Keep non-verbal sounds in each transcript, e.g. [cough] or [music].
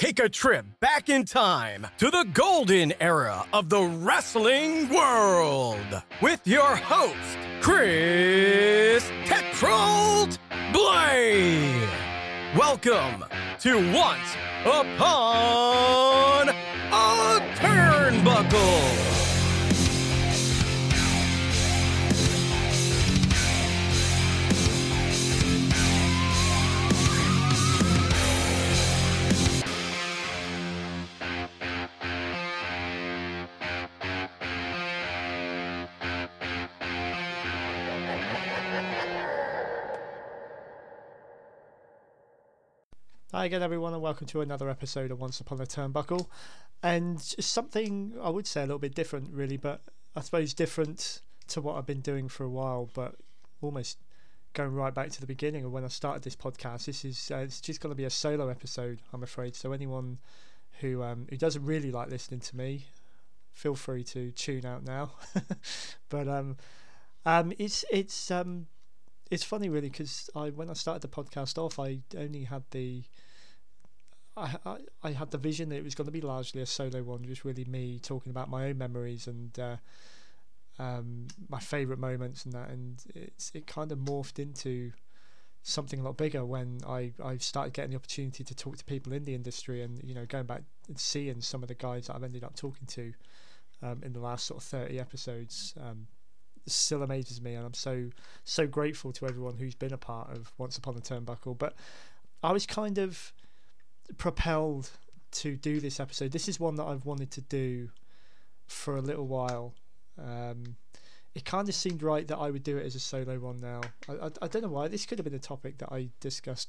Take a trip back in time to the golden era of the wrestling world with your host, Chris Tetrold Blade. Welcome to Once Upon a Turnbuckle. Hi again, everyone, and welcome to another episode of Once Upon a Turnbuckle. And something I would say a little bit different, really, but I suppose different to what I've been doing for a while, but almost going right back to the beginning of when I started this podcast. This is uh, it's just going to be a solo episode, I'm afraid. So anyone who um, who doesn't really like listening to me, feel free to tune out now. [laughs] but um, um, it's it's um, it's funny really because I when I started the podcast off, I only had the I, I, I had the vision that it was going to be largely a solo one, just really me talking about my own memories and uh, um, my favourite moments and that, and it's it kind of morphed into something a lot bigger when I, I started getting the opportunity to talk to people in the industry and you know going back and seeing some of the guys that I've ended up talking to um, in the last sort of 30 episodes um, still amazes me and I'm so so grateful to everyone who's been a part of Once Upon a Turnbuckle but I was kind of propelled to do this episode. This is one that I've wanted to do for a little while. Um, it kind of seemed right that I would do it as a solo one now. I, I, I, don't know why. This could have been a topic that I discussed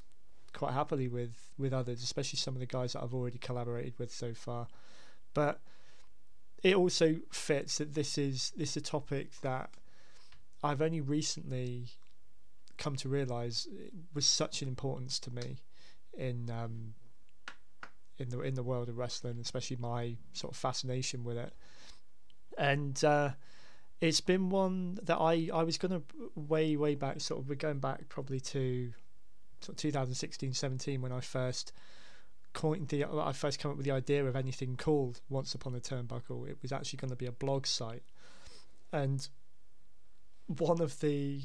quite happily with, with others, especially some of the guys that I've already collaborated with so far. But it also fits that this is this is a topic that I've only recently come to realise it was such an importance to me in um, in the in the world of wrestling, especially my sort of fascination with it. And uh, it's been one that I I was gonna way way back, sort of we're going back probably to sort of 2016 17 when I first coined the I first came up with the idea of anything called Once Upon a Turnbuckle. It was actually going to be a blog site, and one of the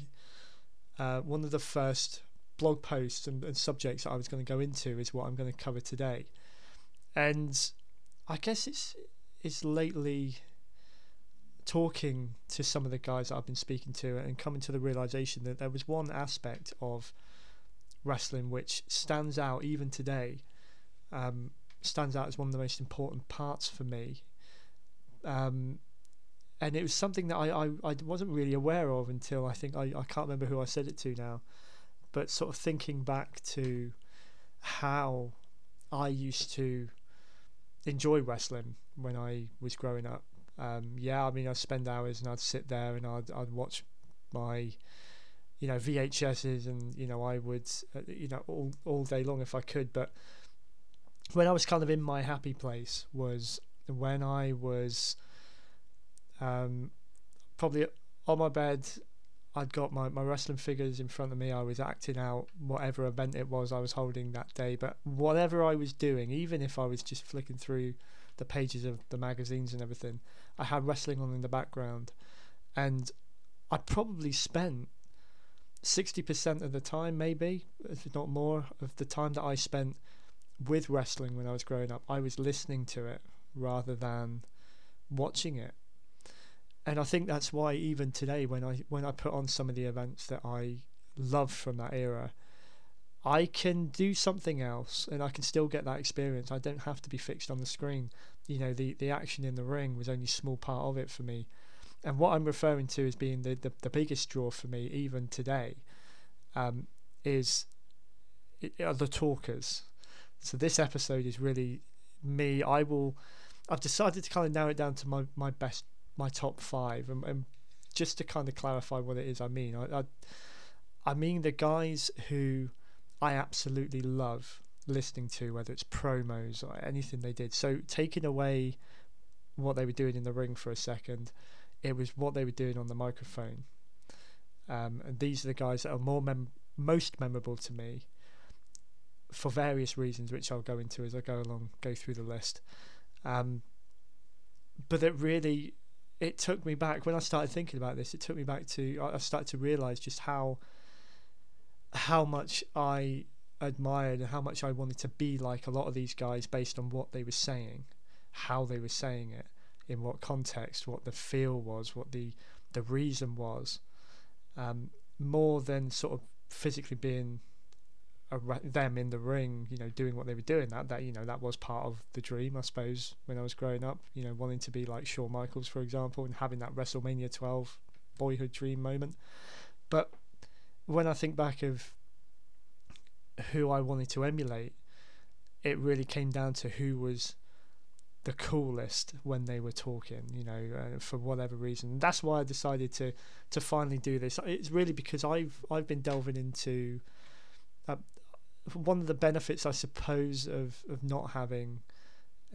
uh, one of the first blog posts and, and subjects that I was going to go into is what I'm going to cover today and I guess it's it's lately talking to some of the guys that I've been speaking to and coming to the realization that there was one aspect of wrestling which stands out even today, um, stands out as one of the most important parts for me. Um, and it was something that I, I, I wasn't really aware of until I think I, I can't remember who I said it to now, but sort of thinking back to how I used to enjoy wrestling when I was growing up. Um, yeah, I mean, I'd spend hours and I'd sit there and I'd I'd watch my, you know, VHSs and you know I would, uh, you know, all all day long if I could. But when I was kind of in my happy place was when I was, um, probably on my bed. I'd got my, my wrestling figures in front of me. I was acting out whatever event it was I was holding that day. But whatever I was doing, even if I was just flicking through the pages of the magazines and everything, I had wrestling on in the background. And I probably spent 60% of the time, maybe, if not more, of the time that I spent with wrestling when I was growing up, I was listening to it rather than watching it and I think that's why even today when I when I put on some of the events that I love from that era, I can do something else and I can still get that experience. I don't have to be fixed on the screen. You know, the the action in the ring was only a small part of it for me. And what I'm referring to as being the, the, the biggest draw for me even today um, is are the talkers. So this episode is really me. I will I've decided to kind of narrow it down to my, my best my top five and, and just to kind of clarify what it is I mean, I, I, I mean the guys who I absolutely love listening to, whether it's promos or anything they did. So taking away what they were doing in the ring for a second, it was what they were doing on the microphone. Um, and these are the guys that are more mem- most memorable to me for various reasons, which I'll go into as I go along, go through the list. Um, but it really, it took me back when I started thinking about this. It took me back to I started to realize just how how much I admired and how much I wanted to be like a lot of these guys based on what they were saying, how they were saying it, in what context, what the feel was, what the the reason was, um, more than sort of physically being them in the ring, you know, doing what they were doing. That that you know that was part of the dream, I suppose, when I was growing up. You know, wanting to be like Shawn Michaels, for example, and having that WrestleMania 12 boyhood dream moment. But when I think back of who I wanted to emulate, it really came down to who was the coolest when they were talking, you know, uh, for whatever reason. That's why I decided to to finally do this. It's really because I've I've been delving into one of the benefits, I suppose, of of not having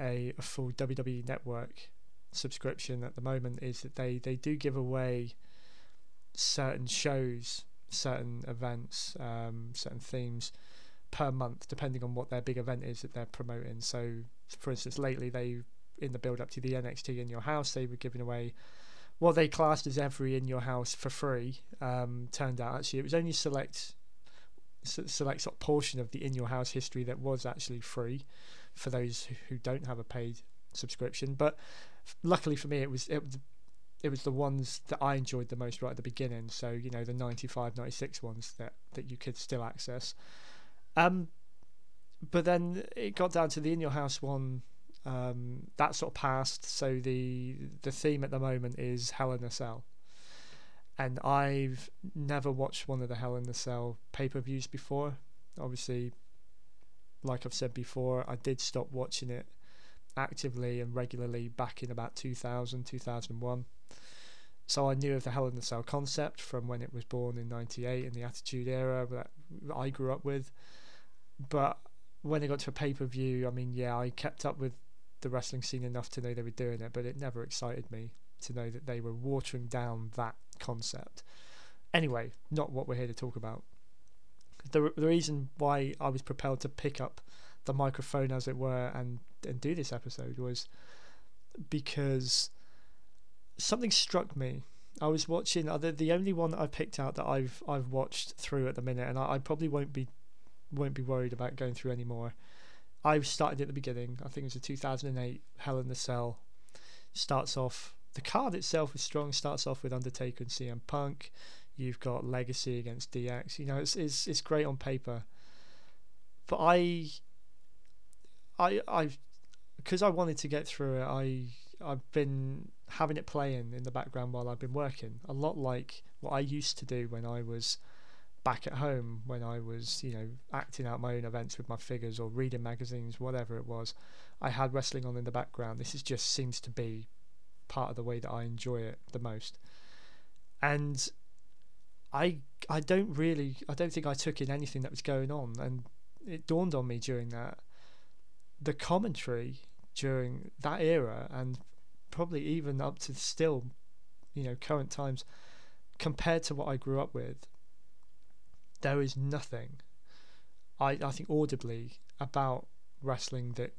a, a full WWE network subscription at the moment is that they they do give away certain shows, certain events, um, certain themes per month, depending on what their big event is that they're promoting. So, for instance, lately they, in the build up to the NXT in your house, they were giving away what they classed as every in your house for free. Um, turned out actually it was only select select sort of portion of the in your house history that was actually free for those who don't have a paid subscription. But luckily for me, it was it, it was the ones that I enjoyed the most right at the beginning. So you know the 95, 96 ones that that you could still access. Um, but then it got down to the in your house one. Um, that sort of passed. So the the theme at the moment is Hell in a Cell, and I've never watched one of the Hell in the Cell pay per views before. Obviously, like I've said before, I did stop watching it actively and regularly back in about 2000, 2001. So I knew of the Hell in the Cell concept from when it was born in '98 in the Attitude Era that I grew up with but when it got to a pay per view, I mean, yeah, I kept up with the wrestling scene enough to know they were doing it, but it never excited me to know that they were watering down that concept. Anyway, not what we're here to talk about. The, the reason why I was propelled to pick up the microphone, as it were, and, and do this episode was because something struck me. I was watching uh, the the only one that I picked out that I've I've watched through at the minute, and I, I probably won't be won't be worried about going through anymore. I started at the beginning. I think it was a 2008 Hell in the Cell. Starts off the card itself is strong. Starts off with Undertaker and CM Punk. You've got Legacy against DX. You know, it's it's it's great on paper. But I, I I, because I wanted to get through it. I I've been having it playing in the background while I've been working. A lot like what I used to do when I was back at home when I was, you know, acting out my own events with my figures or reading magazines, whatever it was, I had wrestling on in the background. This is just seems to be part of the way that I enjoy it the most. And I I don't really I don't think I took in anything that was going on and it dawned on me during that the commentary during that era and probably even up to still you know current times compared to what I grew up with there is nothing I, I think audibly about wrestling that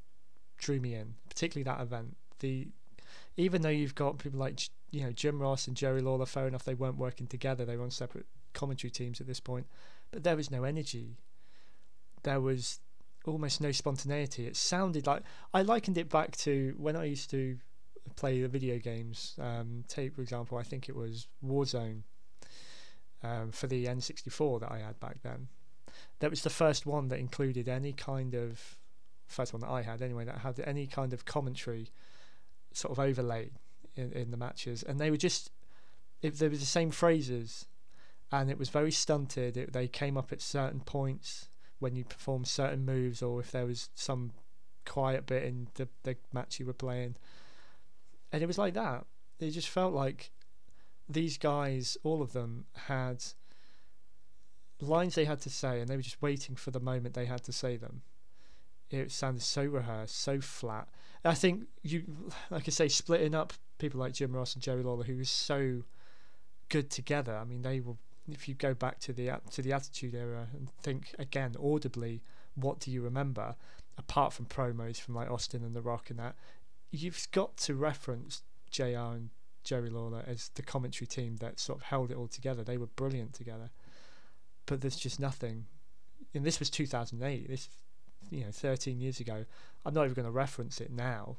drew me in, particularly that event. The even though you've got people like you know Jim Ross and Jerry Lawler, fair enough, they weren't working together; they were on separate commentary teams at this point. But there was no energy. There was almost no spontaneity. It sounded like I likened it back to when I used to play the video games. Um, take for example, I think it was Warzone um, for the N64 that I had back then. That was the first one that included any kind of first one that I had anyway that had any kind of commentary sort of overlay in, in the matches, and they were just if there was the same phrases, and it was very stunted. It, they came up at certain points when you performed certain moves, or if there was some quiet bit in the the match you were playing, and it was like that. It just felt like these guys, all of them, had lines they had to say, and they were just waiting for the moment they had to say them. It sounded so rehearsed, so flat. I think you, like I say, splitting up people like Jim Ross and Jerry Lawler, who was so good together. I mean, they were. If you go back to the to the Attitude Era and think again audibly, what do you remember? Apart from promos from like Austin and The Rock and that, you've got to reference JR and Jerry Lawler as the commentary team that sort of held it all together. They were brilliant together, but there's just nothing. And this was 2008. This, you know, 13 years ago. I'm not even going to reference it now,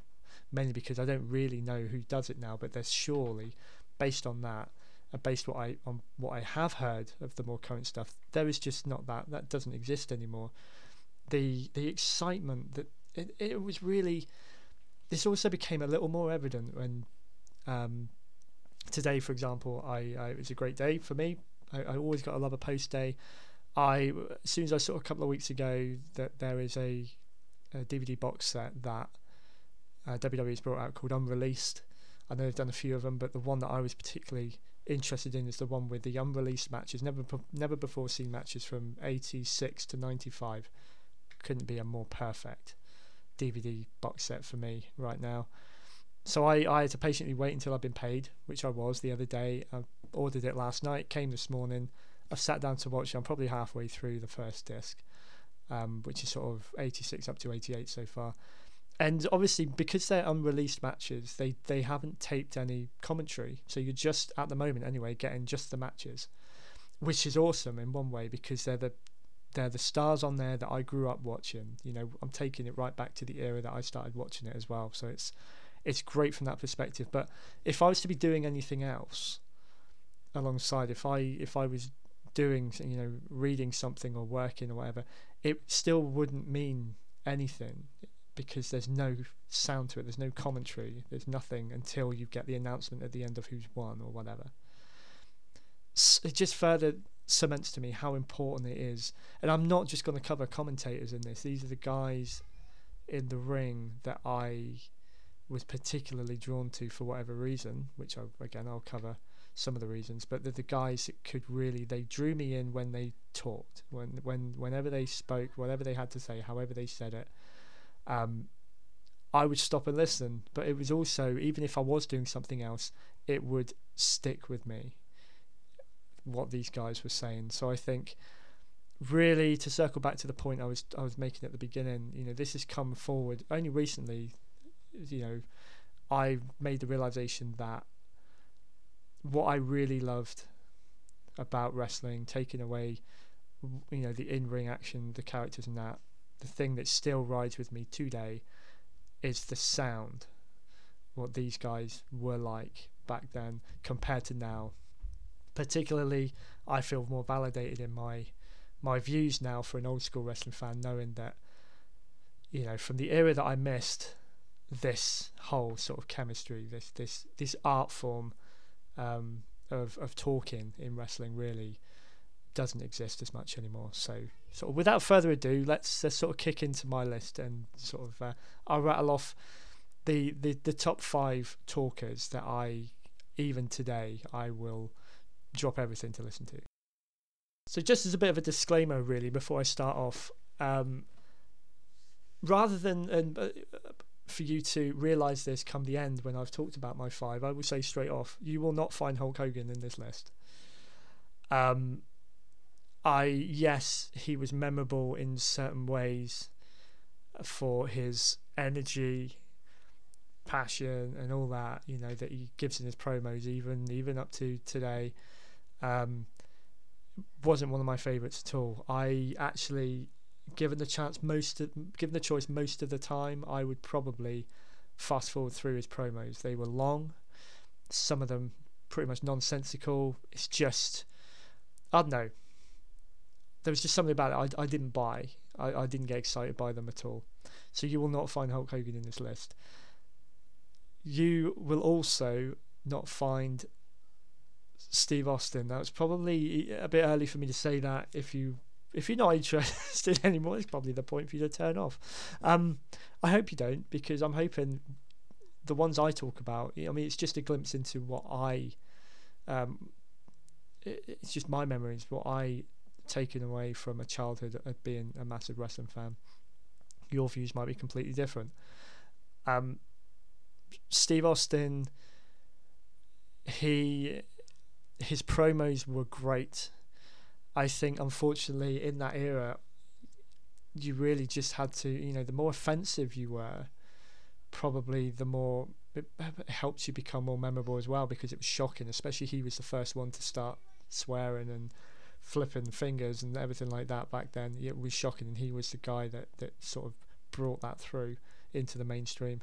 mainly because I don't really know who does it now. But there's surely, based on that, and based what I on what I have heard of the more current stuff, there is just not that. That doesn't exist anymore. The the excitement that it, it was really. This also became a little more evident when um, today, for example, I, I, it was a great day for me. I, I always got to love a post day. I as soon as I saw a couple of weeks ago that there is a, a DVD box set that uh, WWE's brought out called Unreleased. I know they've done a few of them, but the one that I was particularly interested in is the one with the unreleased matches, never never before seen matches from '86 to '95. Couldn't be a more perfect DVD box set for me right now so I, I had to patiently wait until I'd been paid, which I was the other day. I ordered it last night, came this morning. I've sat down to watch. I'm probably halfway through the first disc, um, which is sort of 86 up to 88 so far. And obviously, because they're unreleased matches, they, they haven't taped any commentary. So you're just, at the moment anyway, getting just the matches, which is awesome in one way because they're the they're the stars on there that I grew up watching. You know, I'm taking it right back to the era that I started watching it as well. So it's it's great from that perspective. But if I was to be doing anything else alongside, if I if I was doing you know reading something or working or whatever, it still wouldn't mean anything because there's no sound to it. There's no commentary. There's nothing until you get the announcement at the end of who's won or whatever. It just further cements to me how important it is. And I'm not just going to cover commentators in this. These are the guys in the ring that I was particularly drawn to for whatever reason, which I, again I'll cover some of the reasons, but the, the guys that could really they drew me in when they talked, when when whenever they spoke, whatever they had to say, however they said it, um, I would stop and listen. But it was also even if I was doing something else, it would stick with me what these guys were saying. So I think really to circle back to the point I was I was making at the beginning, you know, this has come forward only recently you know, I made the realization that what I really loved about wrestling, taking away, you know, the in-ring action, the characters, and that, the thing that still rides with me today, is the sound. What these guys were like back then compared to now. Particularly, I feel more validated in my my views now for an old school wrestling fan, knowing that, you know, from the era that I missed this whole sort of chemistry, this this this art form um, of of talking in wrestling really doesn't exist as much anymore. So, sort of without further ado, let's, let's sort of kick into my list and sort of uh, I'll rattle off the, the the top five talkers that I even today I will drop everything to listen to. So, just as a bit of a disclaimer, really, before I start off, um, rather than uh, for you to realize this come the end when I've talked about my five, I will say straight off, you will not find Hulk Hogan in this list. Um, I yes, he was memorable in certain ways for his energy, passion, and all that you know that he gives in his promos, even even up to today. Um, wasn't one of my favorites at all. I actually given the chance most of, given the choice most of the time i would probably fast forward through his promos. They were long. Some of them pretty much nonsensical. It's just i don't know. There was just something about it I, I didn't buy. I, I didn't get excited by them at all. So you will not find hulk hogan in this list. You will also not find Steve Austin. That was probably a bit early for me to say that. If you if you're not interested [laughs] anymore, it's probably the point for you to turn off. Um, I hope you don't, because I'm hoping the ones I talk about. I mean, it's just a glimpse into what I Um, it, it's just my memories, what I taken away from a childhood of being a massive wrestling fan. Your views might be completely different. Um, Steve Austin, he his promos were great. I think, unfortunately, in that era, you really just had to, you know, the more offensive you were, probably the more it helps you become more memorable as well because it was shocking. Especially he was the first one to start swearing and flipping fingers and everything like that back then. It was shocking, and he was the guy that that sort of brought that through into the mainstream.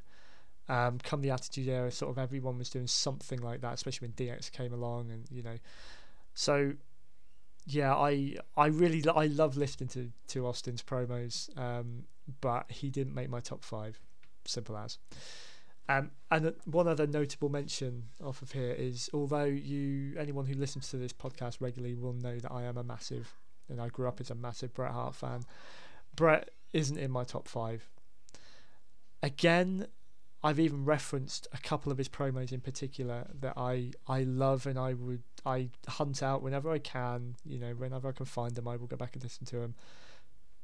Um, come the Attitude Era, sort of everyone was doing something like that, especially when DX came along, and you know, so yeah, I I really I love listening to to Austin's promos, um, but he didn't make my top five. Simple as. Um, and one other notable mention off of here is although you anyone who listens to this podcast regularly will know that I am a massive and I grew up as a massive Bret Hart fan. Bret isn't in my top five. Again, I've even referenced a couple of his promos in particular that I I love and I would I hunt out whenever I can. You know, whenever I can find them, I will go back and listen to them.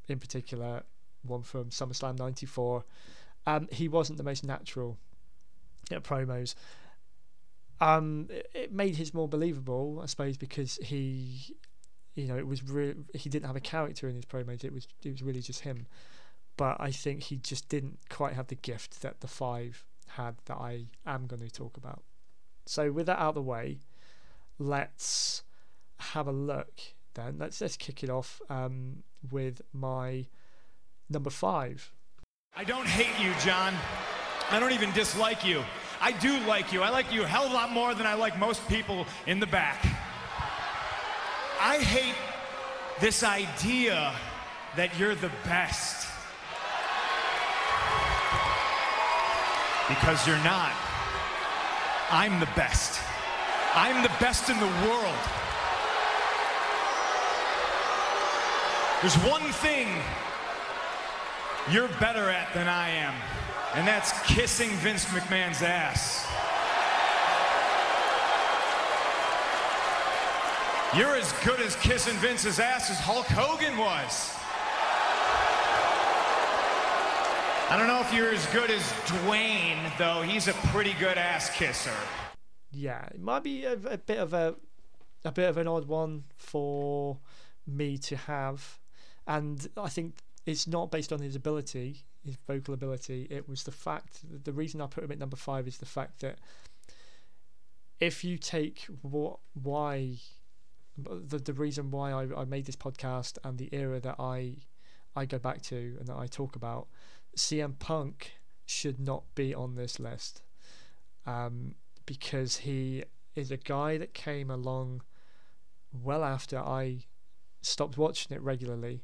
In particular, one from SummerSlam '94. Um, he wasn't the most natural at promos. Um, it, it made his more believable, I suppose, because he, you know, it was re- he didn't have a character in his promos. It was it was really just him but I think he just didn't quite have the gift that the five had that I am going to talk about. So with that out of the way, let's have a look. Then let's let's kick it off um, with my number five. I don't hate you, John. I don't even dislike you. I do like you. I like you a hell of a lot more than I like most people in the back. I hate this idea that you're the best. Because you're not. I'm the best. I'm the best in the world. There's one thing you're better at than I am, and that's kissing Vince McMahon's ass. You're as good as kissing Vince's ass as Hulk Hogan was. I don't know if you're as good as Dwayne, though. He's a pretty good ass kisser. Yeah, it might be a, a bit of a a bit of an odd one for me to have, and I think it's not based on his ability, his vocal ability. It was the fact. The reason I put him at number five is the fact that if you take what why the the reason why I, I made this podcast and the era that I I go back to and that I talk about CM Punk should not be on this list um, because he is a guy that came along well after I stopped watching it regularly.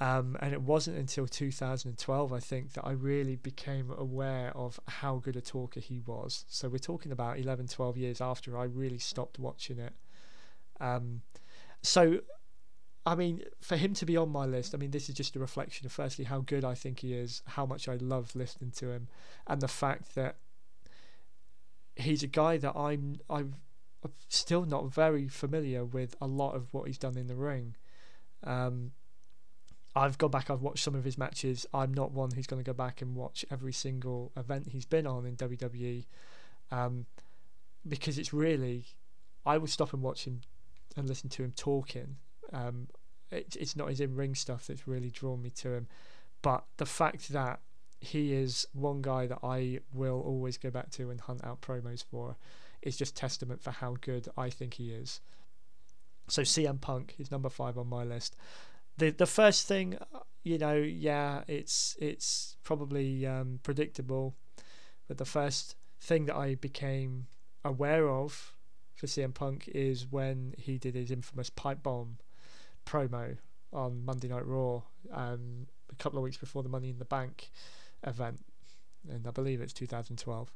Um, and it wasn't until 2012, I think, that I really became aware of how good a talker he was. So we're talking about 11, 12 years after I really stopped watching it. Um, so I mean, for him to be on my list, I mean, this is just a reflection of firstly how good I think he is, how much I love listening to him, and the fact that he's a guy that I'm I'm still not very familiar with a lot of what he's done in the ring. Um, I've gone back, I've watched some of his matches. I'm not one who's going to go back and watch every single event he's been on in WWE um, because it's really, I would stop and watch him and listen to him talking um, it, it's not his in ring stuff that's really drawn me to him, but the fact that he is one guy that I will always go back to and hunt out promos for It's just testament for how good I think he is. So CM Punk is number five on my list. The the first thing, you know, yeah, it's it's probably um, predictable, but the first thing that I became aware of for CM Punk is when he did his infamous pipe bomb promo on Monday Night Raw um, a couple of weeks before the Money in the Bank event, and I believe it's 2012.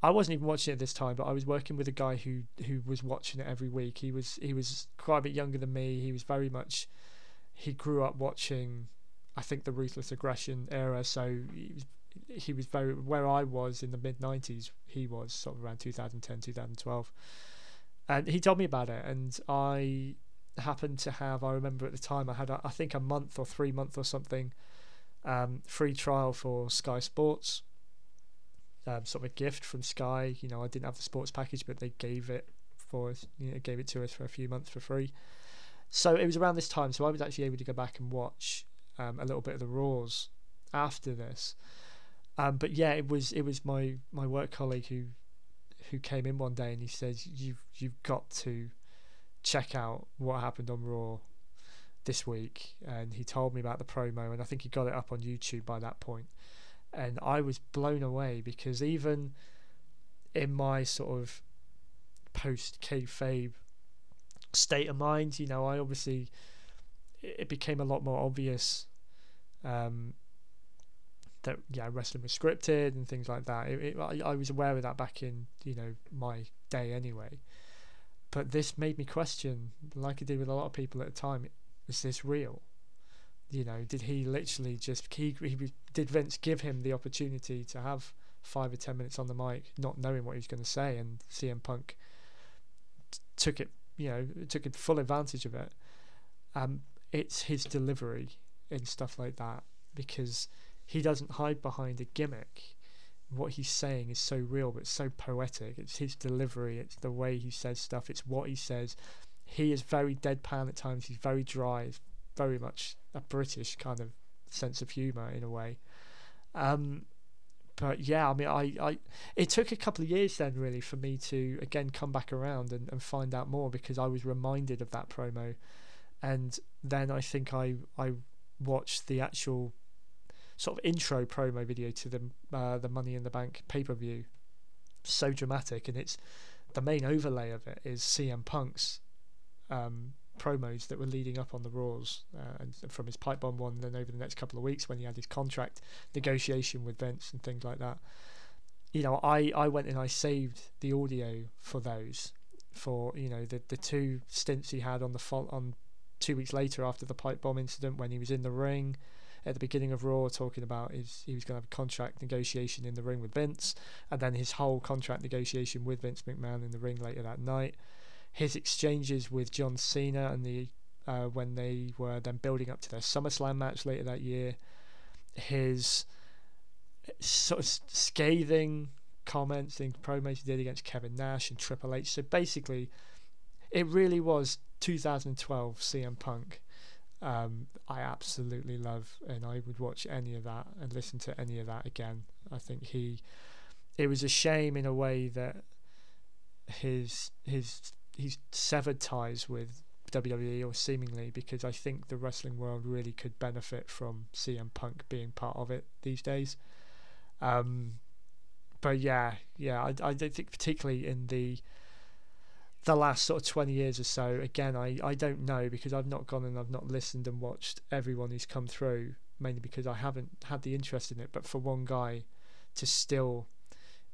I wasn't even watching it this time, but I was working with a guy who who was watching it every week. He was he was quite a bit younger than me. He was very much he grew up watching, I think the ruthless aggression era. So he was he was very where I was in the mid 90s. He was sort of around 2010 2012. and he told me about it, and I happened to have. I remember at the time I had, a, I think, a month or three month or something, um, free trial for Sky Sports. Um, sort of a gift from Sky. You know, I didn't have the sports package, but they gave it for us. You know, gave it to us for a few months for free. So it was around this time, so I was actually able to go back and watch um, a little bit of the Raws after this. Um, but yeah, it was it was my my work colleague who who came in one day and he says you've you've got to check out what happened on Raw this week, and he told me about the promo, and I think he got it up on YouTube by that point, and I was blown away because even in my sort of post kayfabe state of mind, you know, I obviously it became a lot more obvious um, that yeah, wrestling was scripted and things like that. It, it, I, I was aware of that back in you know my day anyway, but this made me question, like I did with a lot of people at the time, is this real? You know, did he literally just he, he did Vince give him the opportunity to have five or ten minutes on the mic, not knowing what he was going to say, and CM Punk t- took it, you know, took full advantage of it. Um, it's his delivery and stuff like that because he doesn't hide behind a gimmick. What he's saying is so real, but so poetic. It's his delivery. It's the way he says stuff. It's what he says. He is very deadpan at times. He's very dry. It's very much a British kind of sense of humour in a way. Um, but yeah, I mean, I, I, it took a couple of years then really for me to again come back around and, and find out more because I was reminded of that promo, and then I think I I watched the actual sort of intro promo video to the uh, the Money in the Bank pay per view. So dramatic, and it's the main overlay of it is CM Punk's um, promos that were leading up on the Raws, uh, and from his pipe bomb one, then over the next couple of weeks when he had his contract negotiation with Vince and things like that. You know, I, I went and I saved the audio for those, for you know the the two stints he had on the fo- on two weeks later after the pipe bomb incident when he was in the ring at the beginning of Raw talking about his he was going to have a contract negotiation in the ring with Vince, and then his whole contract negotiation with Vince McMahon in the ring later that night. His exchanges with John Cena and the uh, when they were then building up to their SummerSlam match later that year. His sort of scathing comments and promos he did against Kevin Nash and Triple H. So basically, it really was 2012 CM Punk um, I absolutely love, and I would watch any of that and listen to any of that again. I think he, it was a shame in a way that his his he's severed ties with WWE or seemingly because I think the wrestling world really could benefit from CM Punk being part of it these days. Um, but yeah, yeah, I I don't think particularly in the the last sort of 20 years or so again I, I don't know because I've not gone and I've not listened and watched everyone who's come through mainly because I haven't had the interest in it but for one guy to still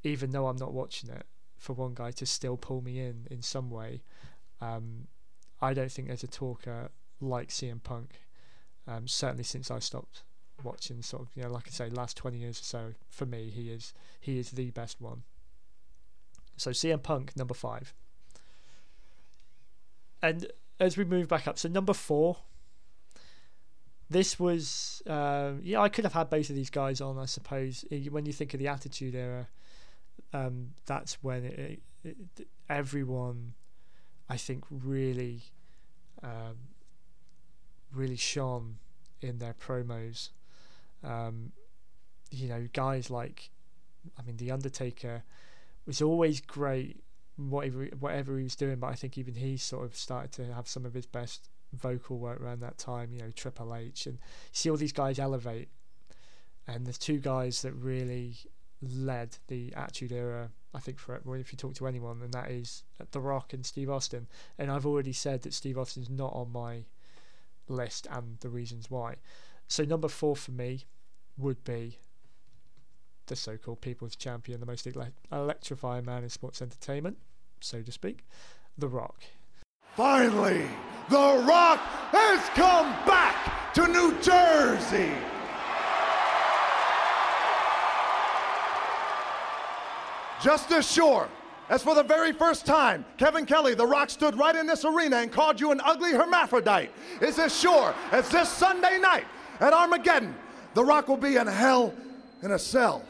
even though I'm not watching it for one guy to still pull me in in some way um, I don't think there's a talker like CM Punk um, certainly since I stopped watching sort of you know like I say last 20 years or so for me he is he is the best one so CM Punk number 5 and as we move back up, so number four. This was, uh, yeah, I could have had both of these guys on, I suppose. When you think of the Attitude Era, um, that's when it, it, everyone, I think, really, um, really shone in their promos. Um, you know, guys like, I mean, The Undertaker was always great whatever whatever he was doing. But I think even he sort of started to have some of his best vocal work around that time. You know, Triple H and see all these guys elevate, and there's two guys that really led the Attitude Era. I think for if you talk to anyone, and that is The Rock and Steve Austin. And I've already said that Steve Austin's not on my list, and the reasons why. So number four for me would be the so-called People's Champion, the most ele- electrifying man in sports entertainment, so to speak, The Rock. Finally, The Rock has come back to New Jersey. Just as sure as for the very first time, Kevin Kelly, The Rock, stood right in this arena and called you an ugly hermaphrodite, is as sure as this Sunday night at Armageddon, The Rock will be in hell in a cell.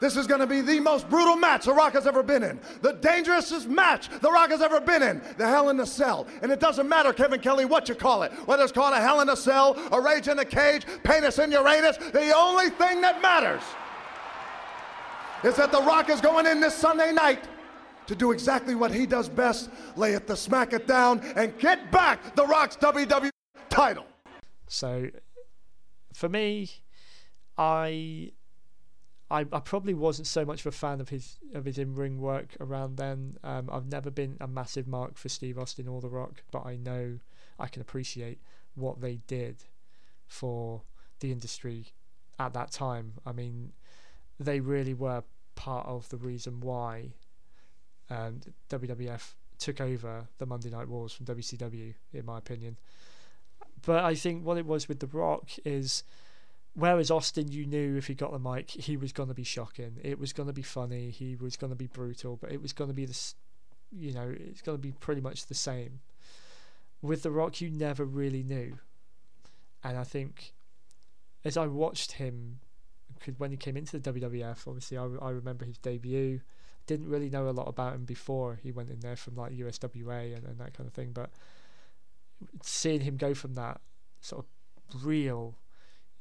This is going to be the most brutal match The Rock has ever been in. The dangerousest match The Rock has ever been in. The Hell in a Cell. And it doesn't matter, Kevin Kelly, what you call it. Whether it's called a Hell in a Cell, a Rage in a Cage, Penis in Uranus, the only thing that matters is that The Rock is going in this Sunday night to do exactly what he does best lay it the smack it down and get back The Rock's WWE title. So, for me, I, I, I probably wasn't so much of a fan of his of his in ring work around then. Um, I've never been a massive mark for Steve Austin or The Rock, but I know I can appreciate what they did for the industry at that time. I mean, they really were part of the reason why um, WWF took over the Monday Night Wars from WCW, in my opinion. But I think what it was with The Rock is, whereas Austin, you knew if he got the mic, he was going to be shocking. It was going to be funny. He was going to be brutal, but it was going to be this, you know, it's going to be pretty much the same. With The Rock, you never really knew. And I think as I watched him, because when he came into the WWF, obviously I, I remember his debut didn't really know a lot about him before he went in there from like USWA and, and that kind of thing. But seeing him go from that sort of real,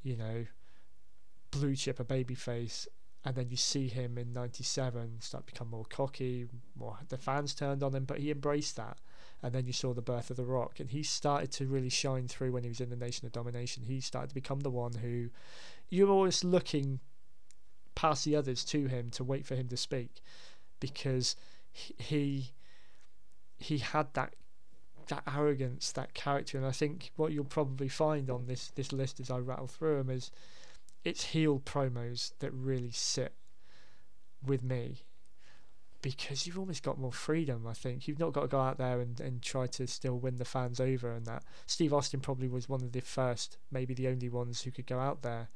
you know, blue chip, a baby face, and then you see him in '97 start to become more cocky, more the fans turned on him, but he embraced that. And then you saw the birth of The Rock, and he started to really shine through when he was in the Nation of Domination. He started to become the one who you were always looking past the others to him to wait for him to speak because he he had that that arrogance, that character, and I think what you'll probably find on this this list as I rattle through them is it's heel promos that really sit with me because you've almost got more freedom. I think you've not got to go out there and, and try to still win the fans over, and that Steve Austin probably was one of the first, maybe the only ones who could go out there,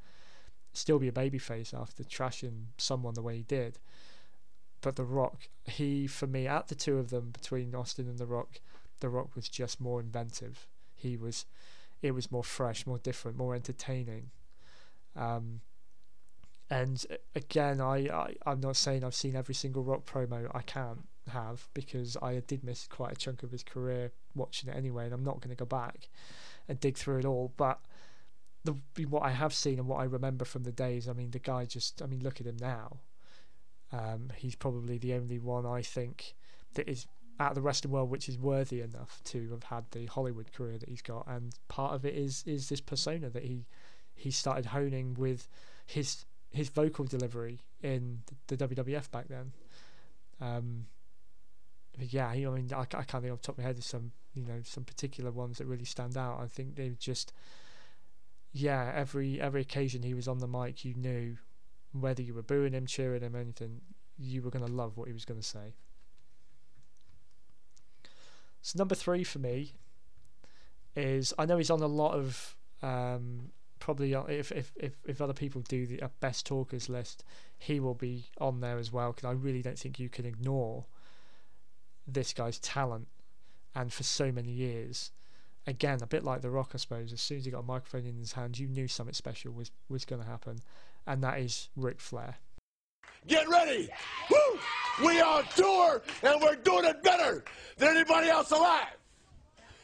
still be a babyface after trashing someone the way he did but The Rock, he for me, at the two of them between Austin and The Rock, The Rock was just more inventive. He was, it was more fresh, more different, more entertaining. Um, and again, I, I I'm not saying I've seen every single Rock promo. I can't have because I did miss quite a chunk of his career watching it anyway, and I'm not going to go back and dig through it all. But the what I have seen and what I remember from the days, I mean, the guy just, I mean, look at him now. Um, he's probably the only one I think that is out of the wrestling world which is worthy enough to have had the Hollywood career that he's got. And part of it is is this persona that he he started honing with his his vocal delivery in the, WWF back then. Um, yeah, I mean, I, I can't think off the top of my head of some you know some particular ones that really stand out. I think they just yeah every every occasion he was on the mic, you knew whether you were booing him, cheering him, anything, you were going to love what he was going to say. So number three for me is I know he's on a lot of um, probably uh, if, if if if other people do the uh, best talkers list, he will be on there as well because I really don't think you can ignore this guy's talent and for so many years. Again, a bit like The Rock, I suppose. As soon as he got a microphone in his hand, you knew something special was was going to happen and that is Ric Flair. Get ready! Woo! We are tour, and we're doing it better than anybody else alive.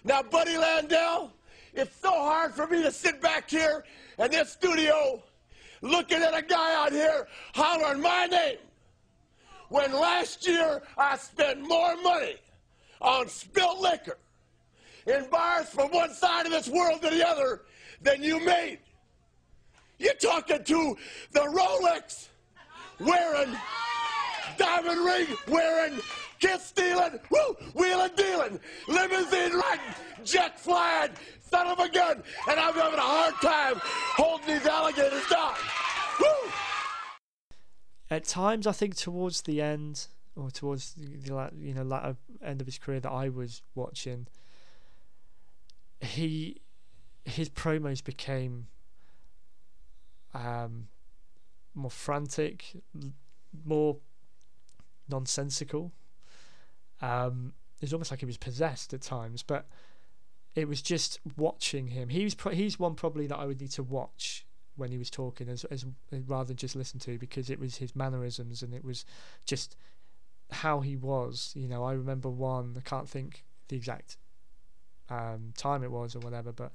Now, Buddy Landel, it's so hard for me to sit back here in this studio looking at a guy out here hollering my name when last year I spent more money on spilt liquor in bars from one side of this world to the other than you made. You're talking to the Rolex wearing, diamond ring wearing, kiss stealing, woo, wheeling dealing, limousine riding, jet flying, son of a gun, and I'm having a hard time holding these alligators down. Woo! At times, I think towards the end, or towards the you know latter end of his career that I was watching, he his promos became um, more frantic, more nonsensical. Um, it's almost like he was possessed at times, but it was just watching him. He was pro- he's one probably that I would need to watch when he was talking as, as rather than just listen to because it was his mannerisms and it was just how he was. You know, I remember one. I can't think the exact um, time it was or whatever, but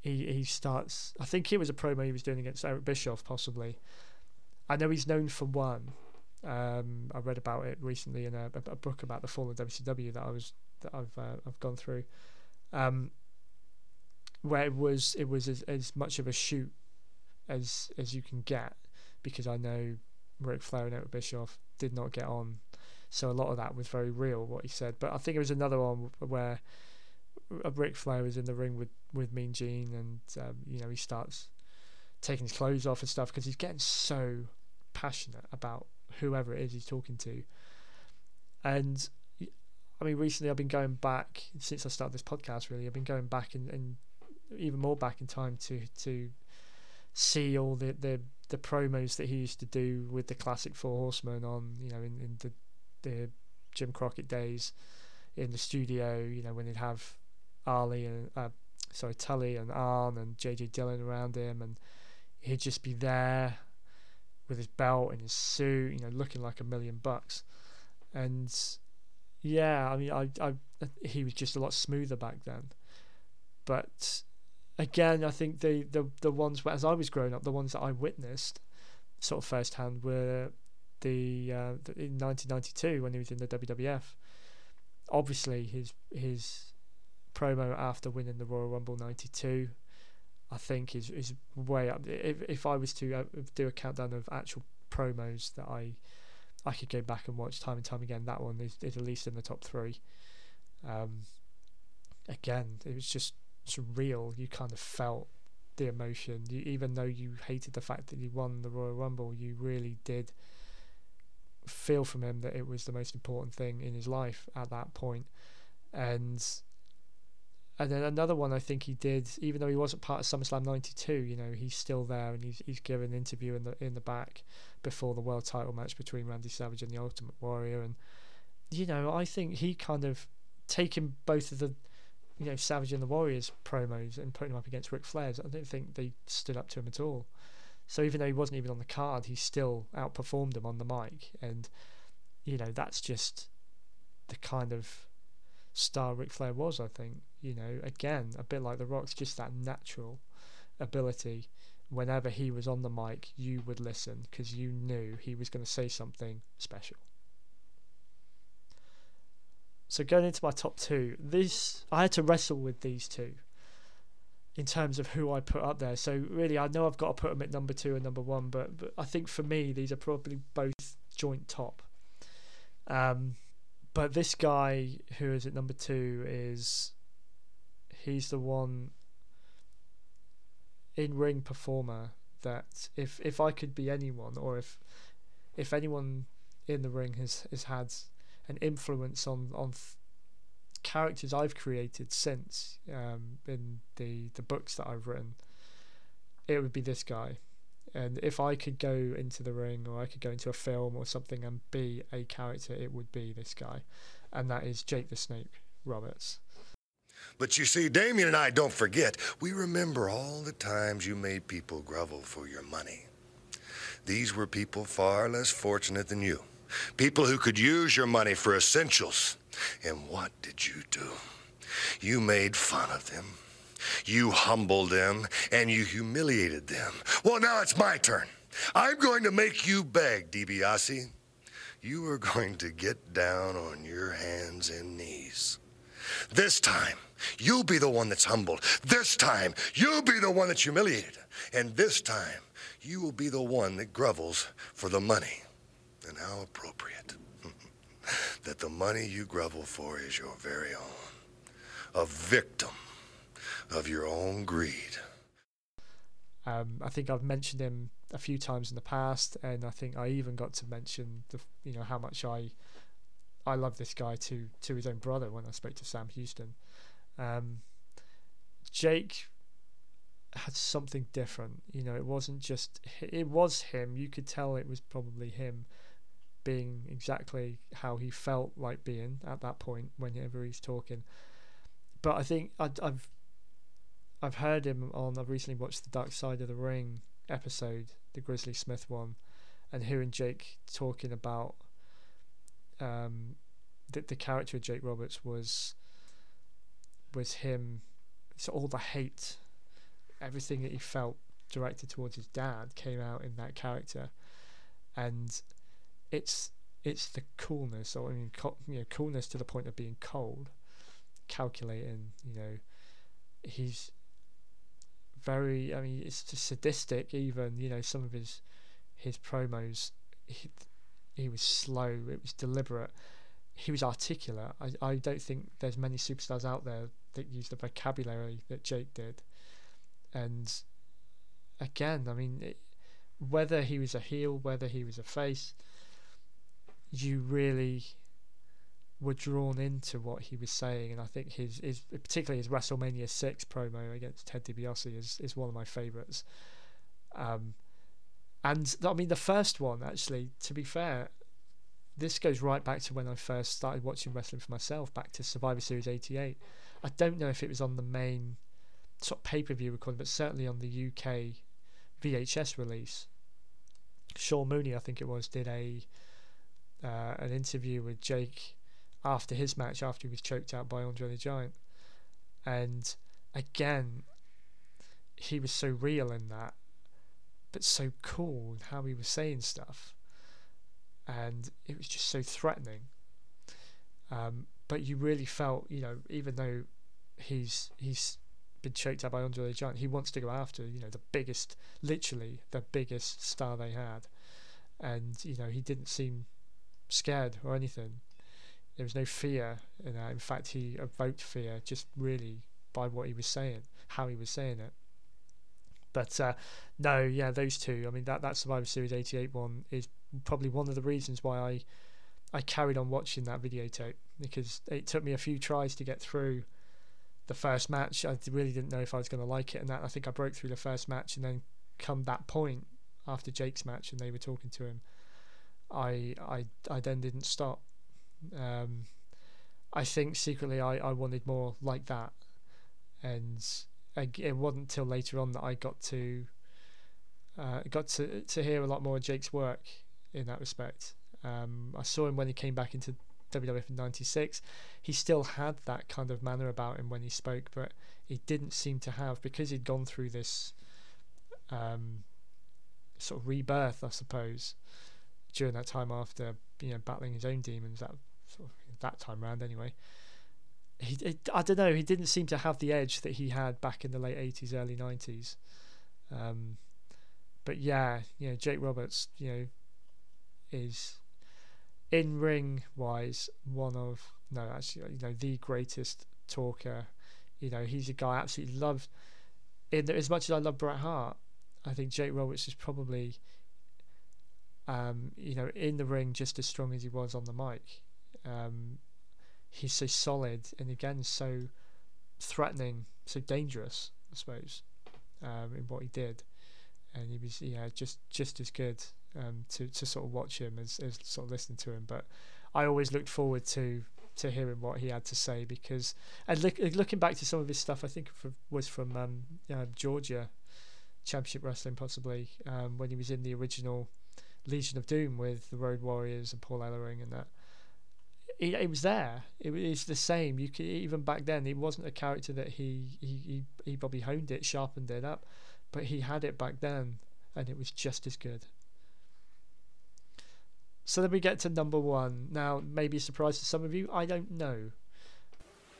he he starts. I think it was a promo he was doing against Eric Bischoff, possibly. I know he's known for one. Um, I read about it recently in a, a, book about the fall of WCW that I was that I've uh, I've gone through, um, where it was it was as, as much of a shoot as as you can get because I know Ric Flair and Eric Bischoff did not get on, so a lot of that was very real what he said. But I think it was another one where Ric Flair was in the ring with with Mean Gene, and um, you know he starts taking his clothes off and stuff because he's getting so passionate about whoever it is he's talking to. And I mean, recently I've been going back since I started this podcast. Really, I've been going back and, and even more back in time to to see all the, the the promos that he used to do with the classic Four Horsemen on you know in, in the the Jim Crockett days in the studio. You know when he'd have Ali and uh, sorry Tully and Arn and JJ Dillon around him, and he'd just be there with his belt and his suit, you know, looking like a million bucks. And yeah, I mean, I, I, he was just a lot smoother back then. But again, I think the the the ones as I was growing up, the ones that I witnessed, sort of firsthand, were the, uh, the in 1992 when he was in the WWF. Obviously, his his promo after winning the Royal Rumble '92 I think is is way up. If if I was to uh, do a countdown of actual promos that I I could go back and watch time and time again, that one is, is at least in the top three. Um, again, it was just surreal. You kind of felt the emotion, you, even though you hated the fact that you won the Royal Rumble. You really did feel from him that it was the most important thing in his life at that point. point, and and then another one I think he did, even though he wasn't part of SummerSlam '92. You know, he's still there and he's he's given an interview in the in the back before the world title match between Randy Savage and the Ultimate Warrior. And you know, I think he kind of taken both of the you know Savage and the Warriors promos and putting them up against Ric Flair's. I don't think they stood up to him at all. So even though he wasn't even on the card, he still outperformed them on the mic. And you know, that's just the kind of star Ric Flair was. I think you know, again, a bit like The Rock's, just that natural ability. Whenever he was on the mic, you would listen because you knew he was going to say something special. So going into my top two, this I had to wrestle with these two in terms of who I put up there. So really, I know I've got to put them at number two and number one, but, but I think for me, these are probably both joint top. Um, but this guy who is at number two is he's the one in ring performer that if if I could be anyone or if if anyone in the ring has has had an influence on on characters I've created since um, in the the books that I've written, it would be this guy. And if I could go into the ring or I could go into a film or something and be a character, it would be this guy, and that is Jake the Snake Roberts. But you see, Damien and I don't forget. We remember all the times you made people grovel for your money. These were people far less fortunate than you. People who could use your money for essentials. And what did you do? You made fun of them. You humbled them and you humiliated them. Well, now it's my turn. I'm going to make you beg, DiBiase. You are going to get down on your hands and knees. This time, you'll be the one that's humbled. This time, you'll be the one that's humiliated. And this time, you will be the one that grovels for the money. And how appropriate [laughs] that the money you grovel for is your very own, a victim of your own greed. Um, I think I've mentioned him a few times in the past, and I think I even got to mention the you know how much I I love this guy to to his own brother when I spoke to Sam Houston. Um, Jake had something different. You know, it wasn't just it was him. You could tell it was probably him, being exactly how he felt like being at that point whenever he's talking. But I think i I've I've heard him on. I've recently watched the Dark Side of the Ring episode, the Grizzly Smith one, and hearing Jake talking about um, the the character of Jake Roberts was was him. So all the hate, everything that he felt directed towards his dad came out in that character, and it's it's the coolness, or I mean, co- you know, coolness to the point of being cold, calculating. You know, he's very. I mean, it's just sadistic. Even you know, some of his his promos, he, he was slow. It was deliberate. He was articulate. I I don't think there's many superstars out there that use the vocabulary that Jake did, and again, I mean, it, whether he was a heel, whether he was a face, you really were drawn into what he was saying, and I think his, his particularly his WrestleMania six promo against Ted DiBiase is is one of my favourites. Um, and I mean the first one actually, to be fair, this goes right back to when I first started watching wrestling for myself, back to Survivor Series '88. I don't know if it was on the main sort of pay per view recording, but certainly on the UK VHS release. Sean Mooney, I think it was, did a uh, an interview with Jake after his match, after he was choked out by Andre the Giant, and again, he was so real in that, but so cool in how he was saying stuff, and it was just so threatening. Um, but you really felt, you know, even though he's he's been choked out by Andre the Giant. He wants to go after, you know, the biggest, literally the biggest star they had, and you know he didn't seem scared or anything. There was no fear in that. In fact, he evoked fear just really by what he was saying, how he was saying it. But uh, no, yeah, those two. I mean, that that Survivor Series '88 one is probably one of the reasons why I I carried on watching that videotape because it took me a few tries to get through the first match, I really didn't know if I was going to like it, and that I think I broke through the first match, and then come that point after Jake's match, and they were talking to him, I I I then didn't stop. Um, I think secretly I, I wanted more like that, and It wasn't till later on that I got to uh, got to to hear a lot more of Jake's work in that respect. Um, I saw him when he came back into WWF in '96, he still had that kind of manner about him when he spoke, but he didn't seem to have because he'd gone through this um, sort of rebirth, I suppose, during that time after you know battling his own demons. That sort of, that time round, anyway. He, I don't know. He didn't seem to have the edge that he had back in the late '80s, early '90s. Um, but yeah, you know, Jake Roberts, you know, is in ring wise, one of no, actually, you know, the greatest talker. You know, he's a guy I absolutely love. In as much as I love Bret Hart, I think Jake Roberts is probably, um, you know, in the ring just as strong as he was on the mic. Um, he's so solid and again so threatening, so dangerous, I suppose, um, in what he did, and he was yeah just just as good um, to to sort of watch him as, as sort of listening to him. But I always looked forward to to hearing what he had to say because and look, looking back to some of his stuff, I think was from um, uh, Georgia Championship Wrestling, possibly um, when he was in the original Legion of Doom with the Road Warriors and Paul Ellering and that. He, he was there. It was the same. You could even back then. It wasn't a character that he he he, he probably honed it, sharpened it up, but he had it back then, and it was just as good. So then we get to number one. Now, maybe a surprise to some of you. I don't know.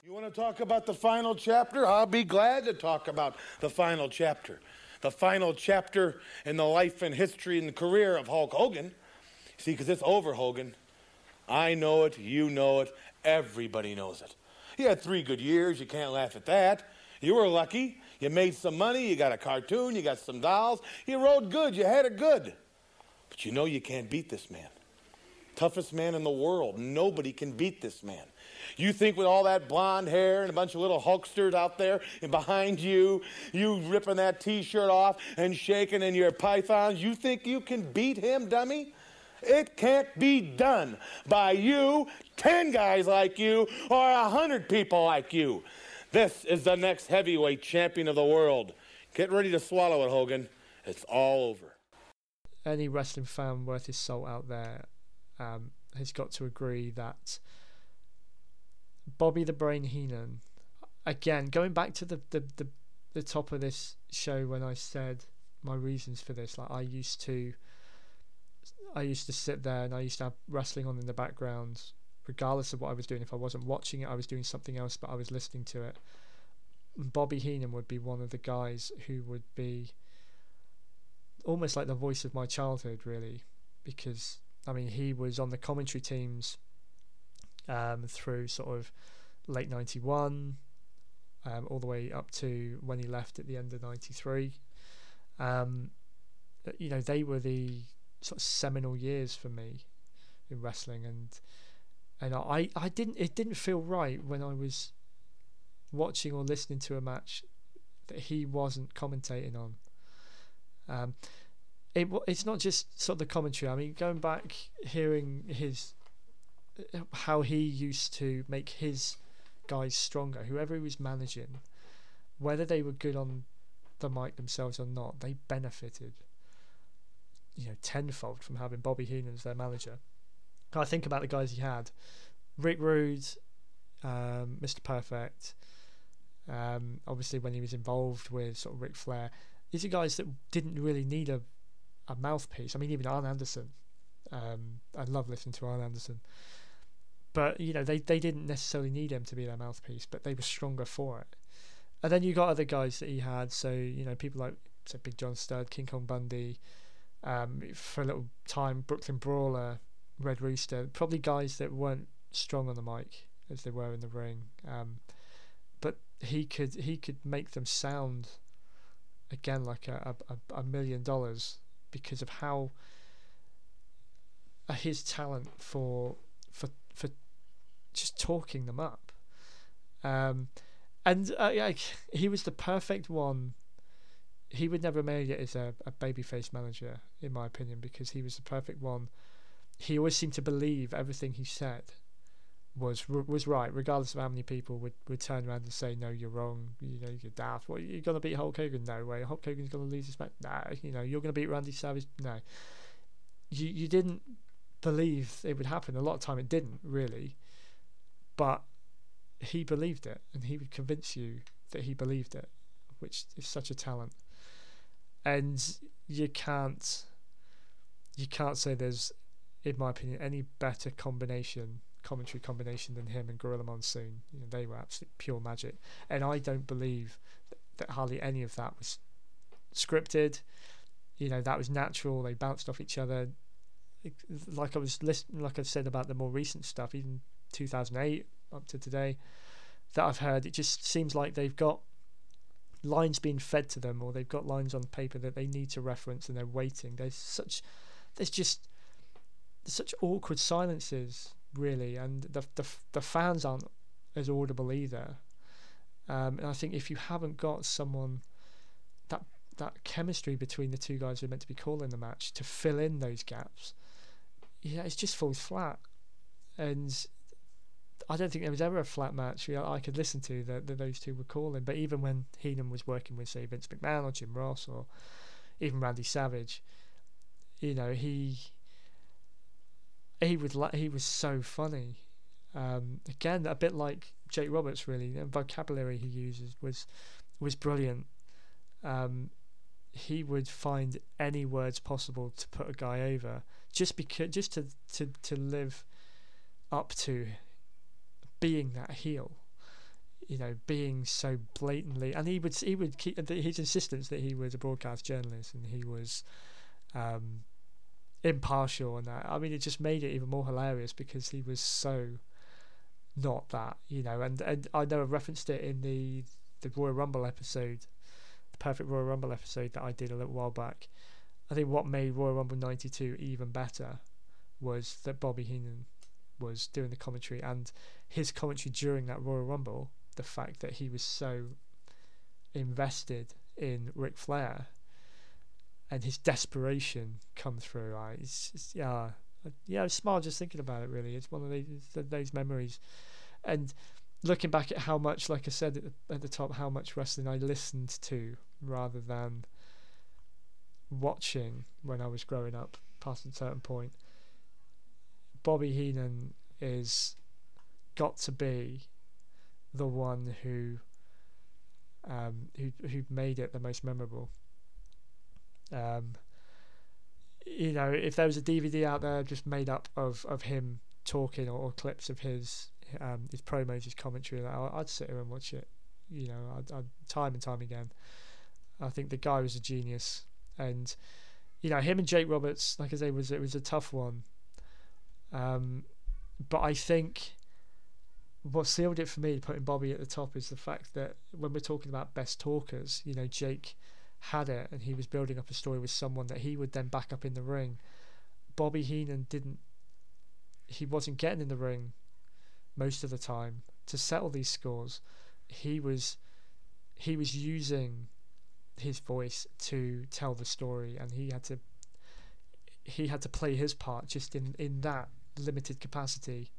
You want to talk about the final chapter? I'll be glad to talk about the final chapter. The final chapter in the life and history and the career of Hulk Hogan. See, because it's over, Hogan. I know it, you know it, everybody knows it. You had three good years, you can't laugh at that. You were lucky. You made some money, you got a cartoon, you got some dolls, you rode good, you had it good. But you know you can't beat this man. Toughest man in the world. Nobody can beat this man. You think with all that blonde hair and a bunch of little Hulksters out there and behind you, you ripping that t shirt off and shaking in your pythons, you think you can beat him, dummy? It can't be done by you, 10 guys like you, or 100 people like you. This is the next heavyweight champion of the world. Get ready to swallow it, Hogan. It's all over. Any wrestling fan worth his salt out there um, has got to agree that Bobby the Brain Heenan, again, going back to the, the, the, the top of this show when I said my reasons for this, like I used to. I used to sit there and I used to have wrestling on in the background, regardless of what I was doing. If I wasn't watching it, I was doing something else, but I was listening to it. Bobby Heenan would be one of the guys who would be almost like the voice of my childhood, really, because I mean he was on the commentary teams um, through sort of late '91, um, all the way up to when he left at the end of '93. Um, you know, they were the sort of seminal years for me in wrestling, and and I I didn't it didn't feel right when I was watching or listening to a match that he wasn't commentating on. Um, it it's not just sort of the commentary. I mean, going back hearing his how he used to make his guys stronger, whoever he was managing, whether they were good on the mic themselves or not, they benefited, you know, tenfold from having Bobby Heenan as their manager. I think about the guys he had: Rick Rude, um, Mr. Perfect. Um, obviously, when he was involved with sort of Ric Flair, these are guys that didn't really need a a mouthpiece. I mean, even Arn Anderson. Um, I love listening to Arn Anderson, but you know they they didn't necessarily need him to be their mouthpiece, but they were stronger for it. And then you got other guys that he had. So you know people like so Big John Studd, King Kong Bundy, um, for a little time Brooklyn Brawler, Red Rooster, probably guys that weren't strong on the mic as they were in the ring. Um, but he could he could make them sound again like a, a, a million dollars because of how uh, his talent for for for just talking them up. Um, and uh, like he was the perfect one. He would never have made it as a, a babyface manager, in my opinion, because he was the perfect one. He always seemed to believe everything he said was was right, regardless of how many people would, would turn around and say, "No, you're wrong. You know, you're daft. What you're gonna beat Hulk Hogan? No way. Hulk Hogan's gonna lose this match. Nah. You know, you're gonna beat Randy Savage. No. You you didn't believe it would happen. A lot of time it didn't really, but he believed it, and he would convince you that he believed it, which is such a talent. And you can't you can't say there's, in my opinion, any better combination commentary combination than him and Gorilla Monsoon. You know, they were absolute pure magic, and I don't believe that, that hardly any of that was scripted. You know, that was natural. They bounced off each other. Like I was listening, like I've said about the more recent stuff, even 2008 up to today, that I've heard, it just seems like they've got lines being fed to them, or they've got lines on paper that they need to reference, and they're waiting. There's such, there's just there's such awkward silences really, and the the the fans aren't as audible either. Um, and I think if you haven't got someone that that chemistry between the two guys who are meant to be calling the match to fill in those gaps, yeah, it just falls flat. And I don't think there was ever a flat match I could listen to that, those two were calling. But even when Heenan was working with, say, Vince McMahon or Jim Ross or even Randy Savage, you know, he he would like he was so funny. Um, again, a bit like Jake Roberts, really. The vocabulary he uses was was brilliant. Um, he would find any words possible to put a guy over, just because, just to to to live up to being that heel. You know, being so blatantly, and he would he would keep his insistence that he was a broadcast journalist and he was um, impartial and that. I mean, it just made it even more hilarious because he was so not that, you know. And and I know I referenced it in the the Royal Rumble episode, the Perfect Royal Rumble episode that I did a little while back. I think what made Royal Rumble '92 even better was that Bobby Heenan was doing the commentary and his commentary during that Royal Rumble. The fact that he was so invested in Ric Flair and his desperation come through. Right? It's, it's, yeah, I, yeah, I smile just thinking about it. Really, it's one of those those memories, and looking back at how much, like I said at the, at the top, how much wrestling I listened to rather than watching when I was growing up past a certain point. Bobby Heenan is got to be the one who um, who who made it the most memorable. Um, you know, if there was a DVD out there just made up of, of him talking or, or clips of his um, his promos, his commentary, I, I'd sit here and watch it. You know, I'd, I'd, time and time again. I think the guy was a genius, and you know him and Jake Roberts, like I say, was it was a tough one. Um, but I think what sealed it for me, putting Bobby at the top, is the fact that when we're talking about best talkers, you know, Jake had it and he was building up a story with someone that he would then back up in the ring. Bobby Heenan didn't, he wasn't getting in the ring most of the time to settle these scores. He was, he was using his voice to tell the story and he had to, he had to play his part just in, in that limited capacity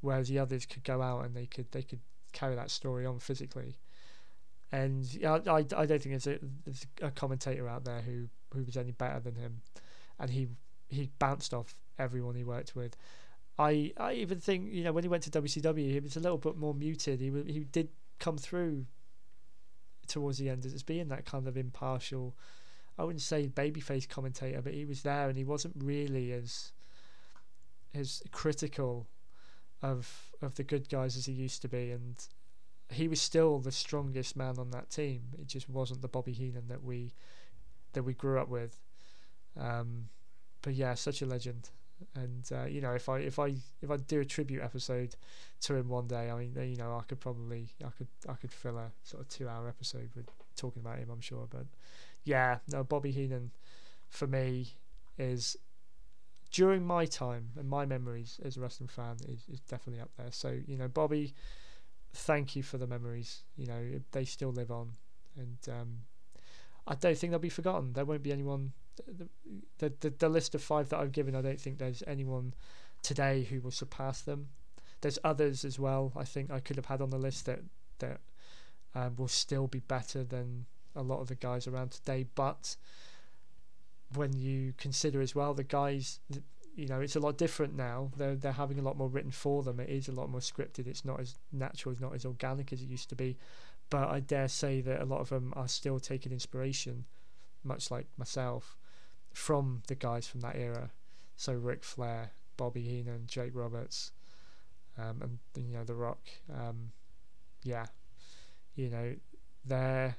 whereas the others could go out and they could they could carry that story on physically. And I, I, I don't think there's a, there's a commentator out there who, who was any better than him, and he he bounced off everyone he worked with. I I even think you know when he went to WCW, he was a little bit more muted. He he did come through towards the end as being that kind of impartial. I wouldn't say babyface commentator, but he was there and he wasn't really as as critical of of the good guys as he used to be, and he was still the strongest man on that team. It just wasn't the Bobby Heenan that we that we grew up with. Um, but yeah, such a legend. And uh, you know, if I if I if I do a tribute episode to him one day, I mean, you know, I could probably I could I could fill a sort of two hour episode with talking about him. I'm sure, but yeah, no, Bobby Heenan for me is during my time and my memories as a wrestling fan is, is definitely up there. So, you know, Bobby, thank you for the memories. You know, they still live on. And um, I don't think they'll be forgotten. There won't be anyone. The, the, the, list of five that I've given, I don't think there's anyone today who will surpass them. There's others as well. I think I could have had on the list that that um, will still be better than a lot of the guys around today. But when you consider as well the guys you know it's a lot different now. They're they're having a lot more written for them. It is a lot more scripted. It's not as natural it's not as organic as it used to be. But I dare say that a lot of them are still taking inspiration much like myself from the guys from that era. So Ric Flair Bobby Heenan Jake Roberts um, and you know The Rock um, yeah. You know their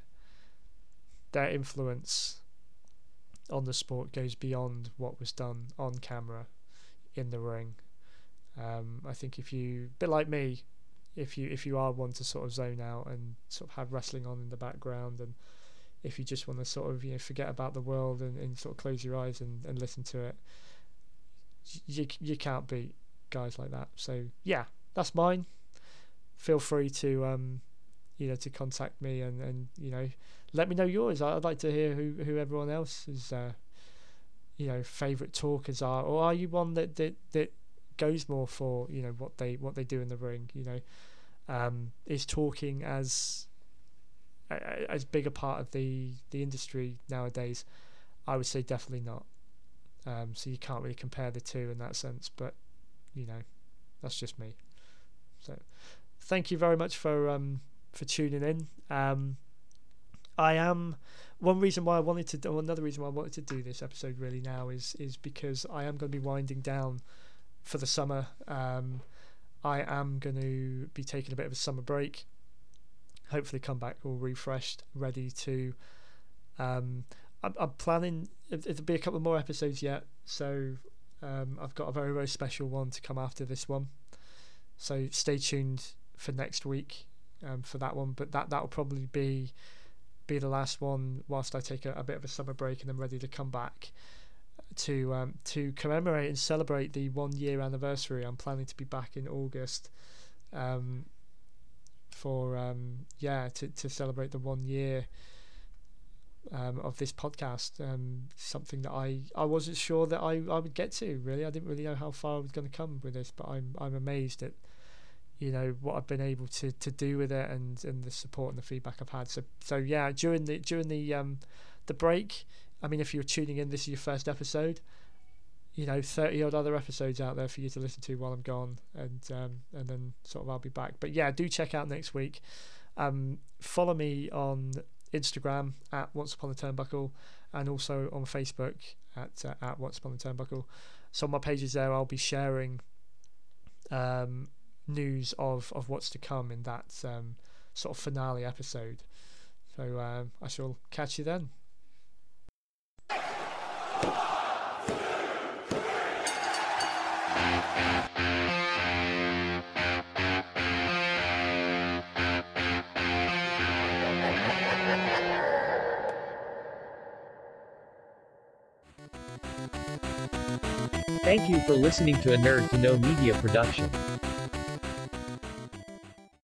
their influence on the sport goes beyond what was done on camera in the ring. Um, I think if you, bit like me, if you if you are one to sort of zone out and sort of have wrestling on in the background, and if you just want to sort of you know forget about the world and, and sort of close your eyes and, and listen to it, you you can't beat guys like that. So yeah, that's mine. Feel free to um, you know to contact me and and you know let me know yours. I'd like to hear who who everyone else's uh, you know favorite talkers are, or are you one that that that goes more for you know what they what they do in the ring? You know, um, is talking as as big a part of the the industry nowadays? I would say definitely not. Um, so you can't really compare the two in that sense, but you know, that's just me. So, thank you very much for um, for tuning in. Um, I am one reason why I wanted to do another reason why I wanted to do this episode really now is is because I am going to be winding down for the summer. Um, I am going to be taking a bit of a summer break. Hopefully, come back all refreshed, ready to. Um, I'm, I'm planning. It'll be a couple more episodes yet, so um, I've got a very very special one to come after this one. So stay tuned for next week um, for that one. But that that will probably be be the last one whilst I take a, a bit of a summer break and I'm ready to come back to um, to commemorate and celebrate the one year anniversary. I'm planning to be back in August um, for um, yeah to, to celebrate the one year um, of this podcast. Um, something that I, I wasn't sure that I, I would get to. Really, I didn't really know how far I was going to come with this, but I'm I'm amazed at you know what I've been able to, to do with it and, and the support and the feedback I've had. So so yeah, during the during the um the break, I mean, if you're tuning in, this is your first episode. You know, thirty odd other episodes out there for you to listen to while I'm gone, and um, and then sort of I'll be back. But yeah, do check out next week. Um, follow me on Instagram at Once Upon a Turnbuckle, and also on Facebook at uh, at Once Upon a Turnbuckle. So on my pages there, I'll be sharing um, news of of what's to come in that um, sort of finale episode. So um, I shall catch you then. Thank you for listening to a Nerd to Know Media production.